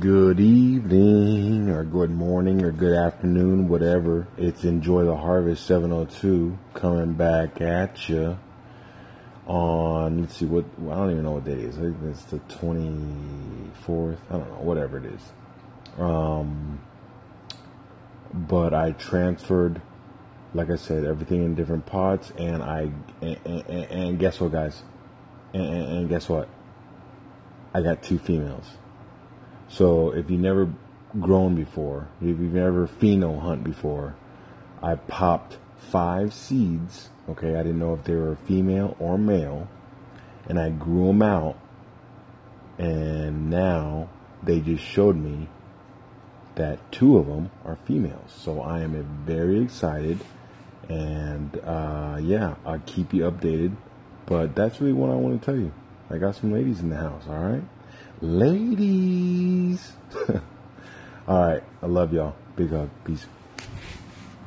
Good evening, or good morning, or good afternoon, whatever. It's Enjoy the Harvest 702 coming back at you on, let's see, what, I don't even know what day it is. I think it's the 24th. I don't know, whatever it is. Um, but I transferred, like I said, everything in different pots, and I, and, and, and guess what, guys? And, and guess what? I got two females. So if you've never grown before, if you've never pheno hunt before, I popped five seeds. Okay, I didn't know if they were female or male, and I grew them out, and now they just showed me that two of them are females. So I am very excited, and uh, yeah, I'll keep you updated. But that's really what I want to tell you. I got some ladies in the house. All right. Ladies. All right. I love y'all. Big hug. Peace.